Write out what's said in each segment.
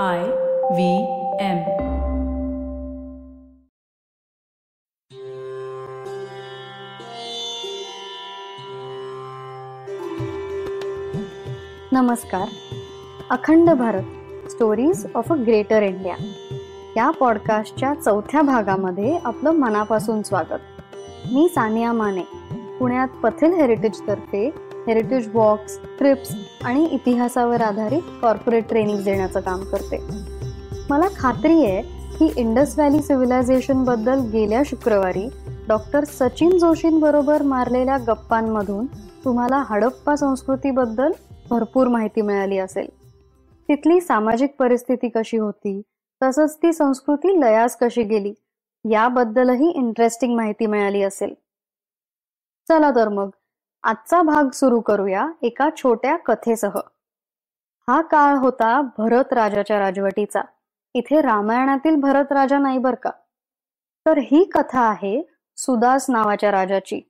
I V M. नमस्कार. Akhand Bharat stories of a greater India या पॉडकास्टच्या चौथ्या भागामध्ये आपलं मनापासून स्वागत. मी सानिया माने पुण्यात पथेल हेरिटेजतर्फे हेरिटेज वॉक्स ट्रिप्स आणि इतिहासावर आधारित कॉर्पोरेट ट्रेनिंग देण्याचं काम करते. मला खात्री आहे की इंडस व्हॅली सिव्हिलायझेशनबद्दल गेल्या शुक्रवारी डॉक्टर सचिन जोशींबरोबर मारलेल्या गप्पांमधून तुम्हाला हडप्पा संस्कृतीबद्दल भरपूर माहिती मिळाली असेल. तिथली सामाजिक परिस्थिती कशी होती? तसंच ती संस्कृती लयास कशी गेली? याबद्दलही इंटरेस्टिंग माहिती मिळाली असेल. चला तर मग आजचा भाग सुरू करूया एका छोट्या कथेसह. हा काळ होता भरत राजाच्या राजवटीचा. इथे रामायणातील भरत राजा नाही बर का? तर ही कथा आहे सुदास नावाच्या राजाची.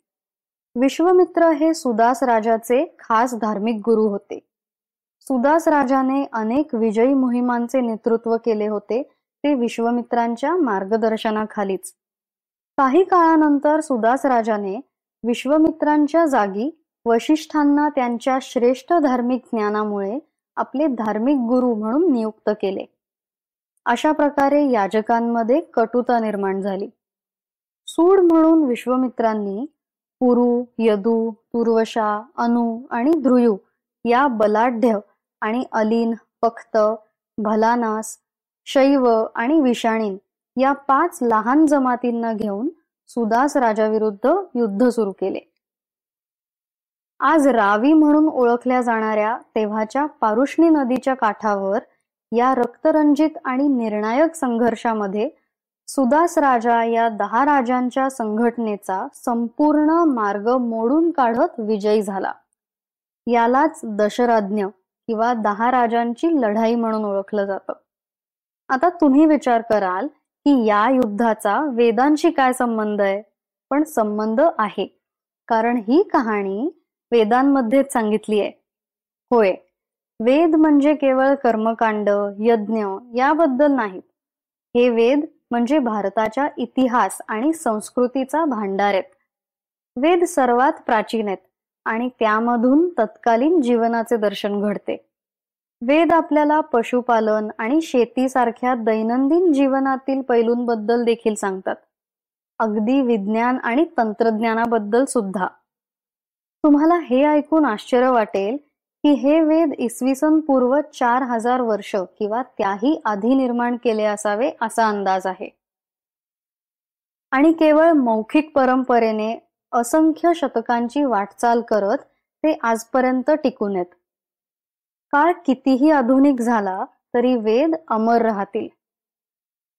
विश्वमित्र हे सुदास राजाचे खास धार्मिक गुरु होते. सुदास राजाने अनेक विजयी मोहिमांचे नेतृत्व केले होते ते विश्वमित्रांच्या मार्गदर्शनाखालीच. काही काळानंतर सुदास राजाने विश्वमित्रांच्या जागी वशिष्ठांना त्यांच्या श्रेष्ठ धार्मिक ज्ञानामुळे आपले धार्मिक गुरु म्हणून नियुक्त केले. अशा प्रकारे याजकांमध्ये कटुता निर्माण झाली. सूड म्हणून विश्वमित्रांनी पुरु यदू तुर्वशा अनु आणि ध्रुयू या बलाढ्य आणि अलीन पख्त भलानास शैव आणि विषाणीन या पाच लहान जमातींना घेऊन सुदास राजाविरुद्ध युद्ध सुरू केले. आज रावी म्हणून ओळखल्या जाणाऱ्या तेव्हाच्या पारुष्णी नदीच्या काठावर या रक्तरंजित आणि निर्णायक संघर्षामध्ये सुदास राजा या दहा राजांच्या संघटनेचा संपूर्ण मार्ग मोडून काढत विजयी झाला. यालाच दशराज्ञ किंवा दहा राजांची लढाई म्हणून ओळखलं जातं. आता तुम्ही विचार कराल की या युद्धाचा वेदांशी काय संबंध आहे? पण संबंध आहे. कारण ही कहाणी वेदांमध्येच सांगितली आहे. होय. वेद म्हणजे केवळ कर्मकांड यज्ञ याबद्दल नाहीत हे वेद म्हणजे भारताच्या इतिहास आणि संस्कृतीचा भांडार आहेत. वेद सर्वात प्राचीन आहेत आणि त्यामधून तत्कालीन जीवनाचे दर्शन घडते. वेद आपल्याला पशुपालन आणि शेतीसारख्या दैनंदिन जीवनातील पैलूंबद्दल देखील सांगतात. अगदी विज्ञान आणि तंत्रज्ञानाबद्दल सुद्धा. तुम्हाला हे ऐकून आश्चर्य वाटेल की हे वेद इसवी सन पूर्व चार हजार वर्ष किंवा त्याही आधी निर्माण केले असावे असा अंदाज आहे. आणि केवळ मौखिक परंपरेने असंख्य शतकांची वाटचाल करत ते आजपर्यंत टिकून आहेत. काळ कितीही आधुनिक झाला तरी वेद अमर राहतील.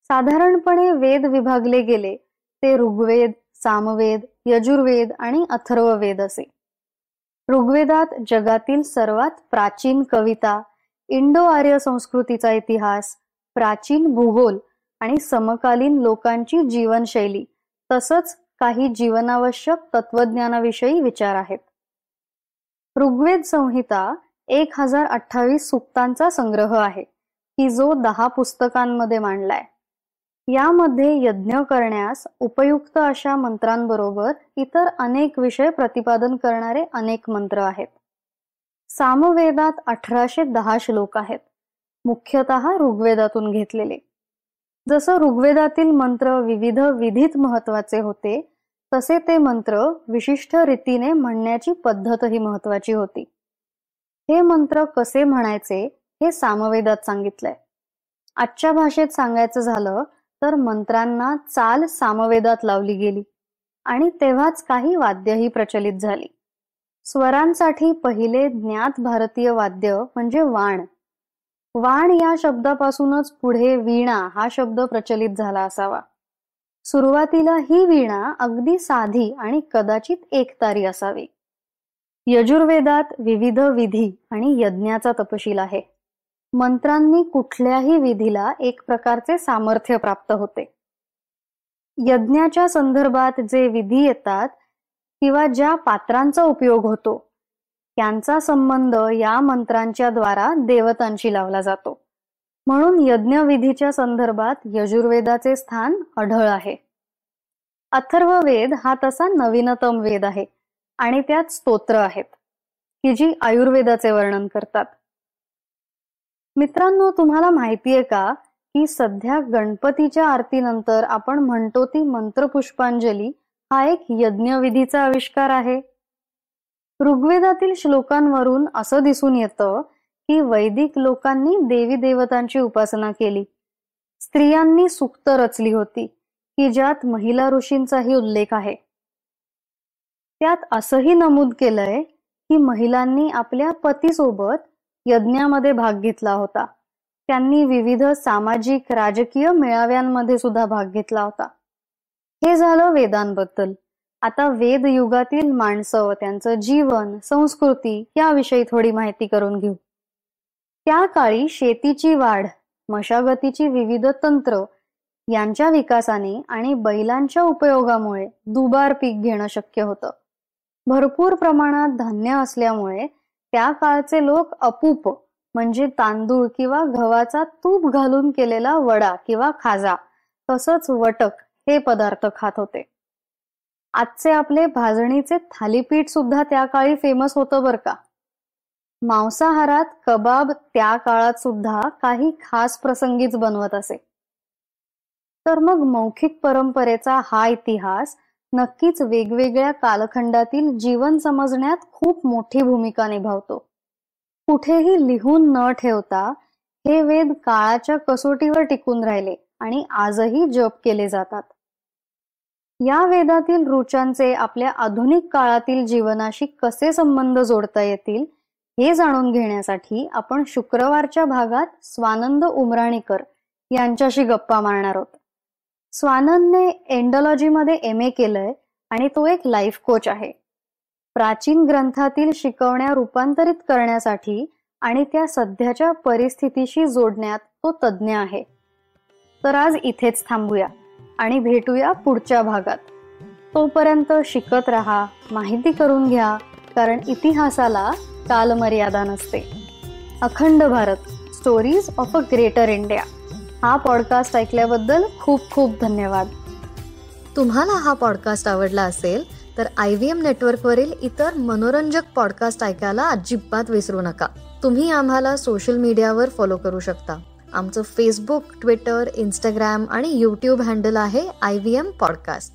साधारणपणे वेद विभागले गेले ते ऋग्वेद सामवेद यजुर्वेद आणि अथर्ववेद असे. ऋग्वेदात जगातील सर्वात प्राचीन कविता इंडो आर्य संस्कृतीचा इतिहास प्राचीन भूगोल आणि समकालीन लोकांची जीवनशैली तसंच काही जीवनावश्यक तत्वज्ञानाविषयी विचार आहेत. ऋग्वेद संहिता एक हजार अठ्ठावीस सुक्तांचा संग्रह आहे. की जो दहा पुस्तकांमध्ये मांडलाय. यामध्ये यज्ञ करण्यास उपयुक्त अशा मंत्रांबरोबर इतर अनेक विषय प्रतिपादन करणारे अनेक मंत्र आहेत. सामवेदात अठराशे दहा श्लोक आहेत. मुख्यतः ऋग्वेदातून घेतलेले. जसं ऋग्वेदातील मंत्र विविध विधीत महत्त्वाचे होते तसे ते मंत्र विशिष्ट रीतीने म्हणण्याची पद्धतही महत्वाची होती. हे मंत्र कसे म्हणायचे हे सामवेदात सांगितलंय. आजच्या भाषेत सांगायचं झालं तर मंत्रांना चाल सामवेदात लावली गेली आणि तेव्हाच काही वाद्यही प्रचलित झाली. स्वरांसाठी पहिले ज्ञात भारतीय वाद्य म्हणजे वाण. वाण या शब्दापासूनच पुढे वीणा हा शब्द प्रचलित झाला असावा. सुरुवातीला ही वीणा अगदी साधी आणि कदाचित एकतारी असावी. यजुर्वेदात विविध विधी आणि यज्ञाचा तपशील आहे. मंत्रांनी कुठल्याही विधीला एक प्रकारचे सामर्थ्य प्राप्त होते. यज्ञाच्या संदर्भात जे विधी येतात किंवा ज्या पात्रांचा उपयोग होतो त्यांचा संबंध या मंत्रांच्या द्वारा देवतांशी लावला जातो. म्हणून यज्ञविधीच्या संदर्भात यजुर्वेदाचे स्थान अढळ आहे. अथर्ववेद हा तसा नवीनतम वेद आहे. आणि त्यात स्तोत्र आहेत की जी आयुर्वेदाचे वर्णन करतात. मित्रांनो तुम्हाला माहितीये का की सध्या गणपतीच्या आरतीनंतर आपण म्हणतो ती मंत्रपुष्पांजली हा एक यज्ञविधीचा आविष्कार आहे. ऋग्वेदातील श्लोकांवरून असं दिसून येतं की वैदिक लोकांनी देवी देवतांची उपासना केली. स्त्रियांनी सुक्त रचली होती की ज्यात महिला ऋषींचाही उल्लेख आहे. त्यात असंही नमूद केलंय की महिलांनी आपल्या पतीसोबत यज्ञामध्ये भाग घेतला होता. त्यांनी विविध सामाजिक राजकीय मेळाव्यांमध्ये सुद्धा भाग घेतला होता. हे झालं वेदांबद्दल. आता वेद युगातील माणसं त्यांचं जीवन संस्कृती याविषयी थोडी माहिती करून घेऊ. त्या काळी शेतीची वाढ मशागतीची विविध तंत्र यांच्या विकासाने आणि बैलांच्या उपयोगामुळे दुबार पीक घेणं शक्य होतं. भरपूर प्रमाणात धान्य असल्यामुळे त्या काळचे लोक अपूप म्हणजे तांदूळ किंवा गव्हाचा तूप घालून केलेला वडा किंवा खाजा तसंच वटक हे पदार्थ खात होते. आजचे आपले भाजणीचे थालीपीठ सुद्धा त्या काळी फेमस होतं बर का. मांसाहारात कबाब त्या काळात सुद्धा काही खास प्रसंगीच बनवत असे. तर मग मौखिक परंपरेचा हा इतिहास नक्कीच वेगवेगळ्या कालखंडातील जीवन समजण्यात खूप मोठी भूमिका निभावतो. कुठेही लिहून न ठेवता हे वेद काळाच्या कसोटीवर टिकून राहिले आणि आजही जप केले जातात. या वेदातील रुचांचे आपल्या आधुनिक काळातील जीवनाशी कसे संबंध जोडता येतील हे जाणून घेण्यासाठी आपण शुक्रवारच्या भागात स्वानंद उमराणीकर यांच्याशी गप्पा मारणार आहोत. स्वानंदने एंडॉलॉजीमध्ये एम ए केलंय आणि तो एक लाईफ कोच आहे. प्राचीन ग्रंथातील शिकवण्या रूपांतरित करण्यासाठी आणि त्या सध्याच्या परिस्थितीशी जोडण्यात तो तज्ज्ञ आहे. तर आज इथेच थांबूया आणि भेटूया पुढच्या भागात. तोपर्यंत शिकत राहा माहिती करून घ्या कारण इतिहासाला कालमर्यादा नसते. Akhand Bharat stories of a greater India हा पॉडकास्ट ऐकल्याबद्दल खूप खूप धन्यवाद. तुम्हाला हा पॉडकास्ट आवडला असेल तर आय व्ही एम नेटवर्कवरील इतर मनोरंजक पॉडकास्ट ऐकायला अजिबात विसरू नका. तुम्ही आम्हाला सोशल मीडियावर फॉलो करू शकता. आमचं फेसबुक ट्विटर इंस्टाग्राम आणि यूट्यूब हँडल आहे आय व्ही एम पॉडकास्ट